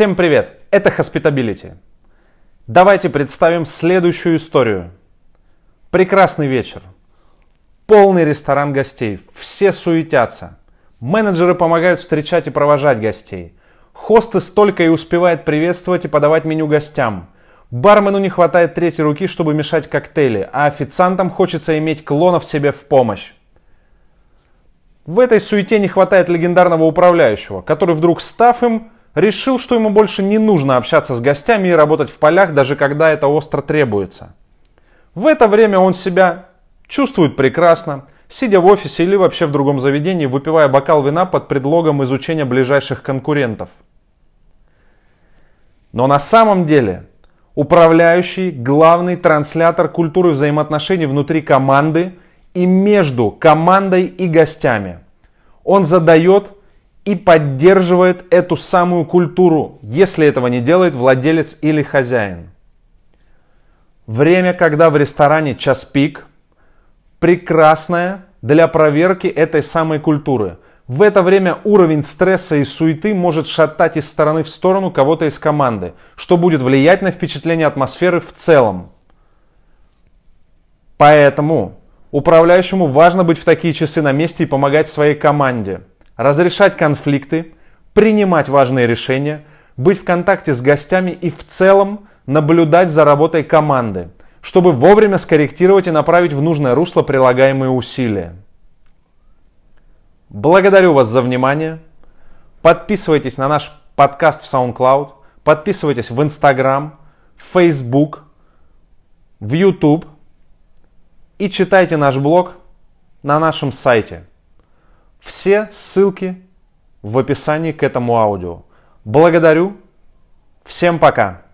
Всем привет! Это Hospitability. Давайте представим следующую историю. Прекрасный вечер. Полный ресторан гостей. Все суетятся. Менеджеры помогают встречать и провожать гостей. Хостес только и успевает приветствовать и подавать меню гостям. Бармену не хватает третьей руки, чтобы мешать коктейли, а официантам хочется иметь клонов себе в помощь. В этой суете не хватает легендарного управляющего, который вдруг став им, решил, что ему больше не нужно общаться с гостями и работать в полях, даже когда это остро требуется. В это время он себя чувствует прекрасно, сидя в офисе или вообще в другом заведении, выпивая бокал вина под предлогом изучения ближайших конкурентов. Но на самом деле управляющий главный транслятор культуры взаимоотношений внутри команды и между командой и гостями. Он задает и поддерживает эту самую культуру, если этого не делает владелец или хозяин. Время, когда в ресторане час пик, прекрасное для проверки этой самой культуры. В это время уровень стресса и суеты может шатать из стороны в сторону кого-то из команды, что будет влиять на впечатление атмосферы в целом. Поэтому управляющему важно быть в такие часы на месте и помогать своей команде – разрешать конфликты, принимать важные решения, быть в контакте с гостями и в целом наблюдать за работой команды, чтобы вовремя скорректировать и направить в нужное русло прилагаемые усилия. Благодарю вас за внимание. Подписывайтесь на наш подкаст в SoundCloud, подписывайтесь в Instagram, в Facebook, в YouTube и читайте наш блог на нашем сайте – все ссылки в описании к этому аудио. Благодарю. Всем пока.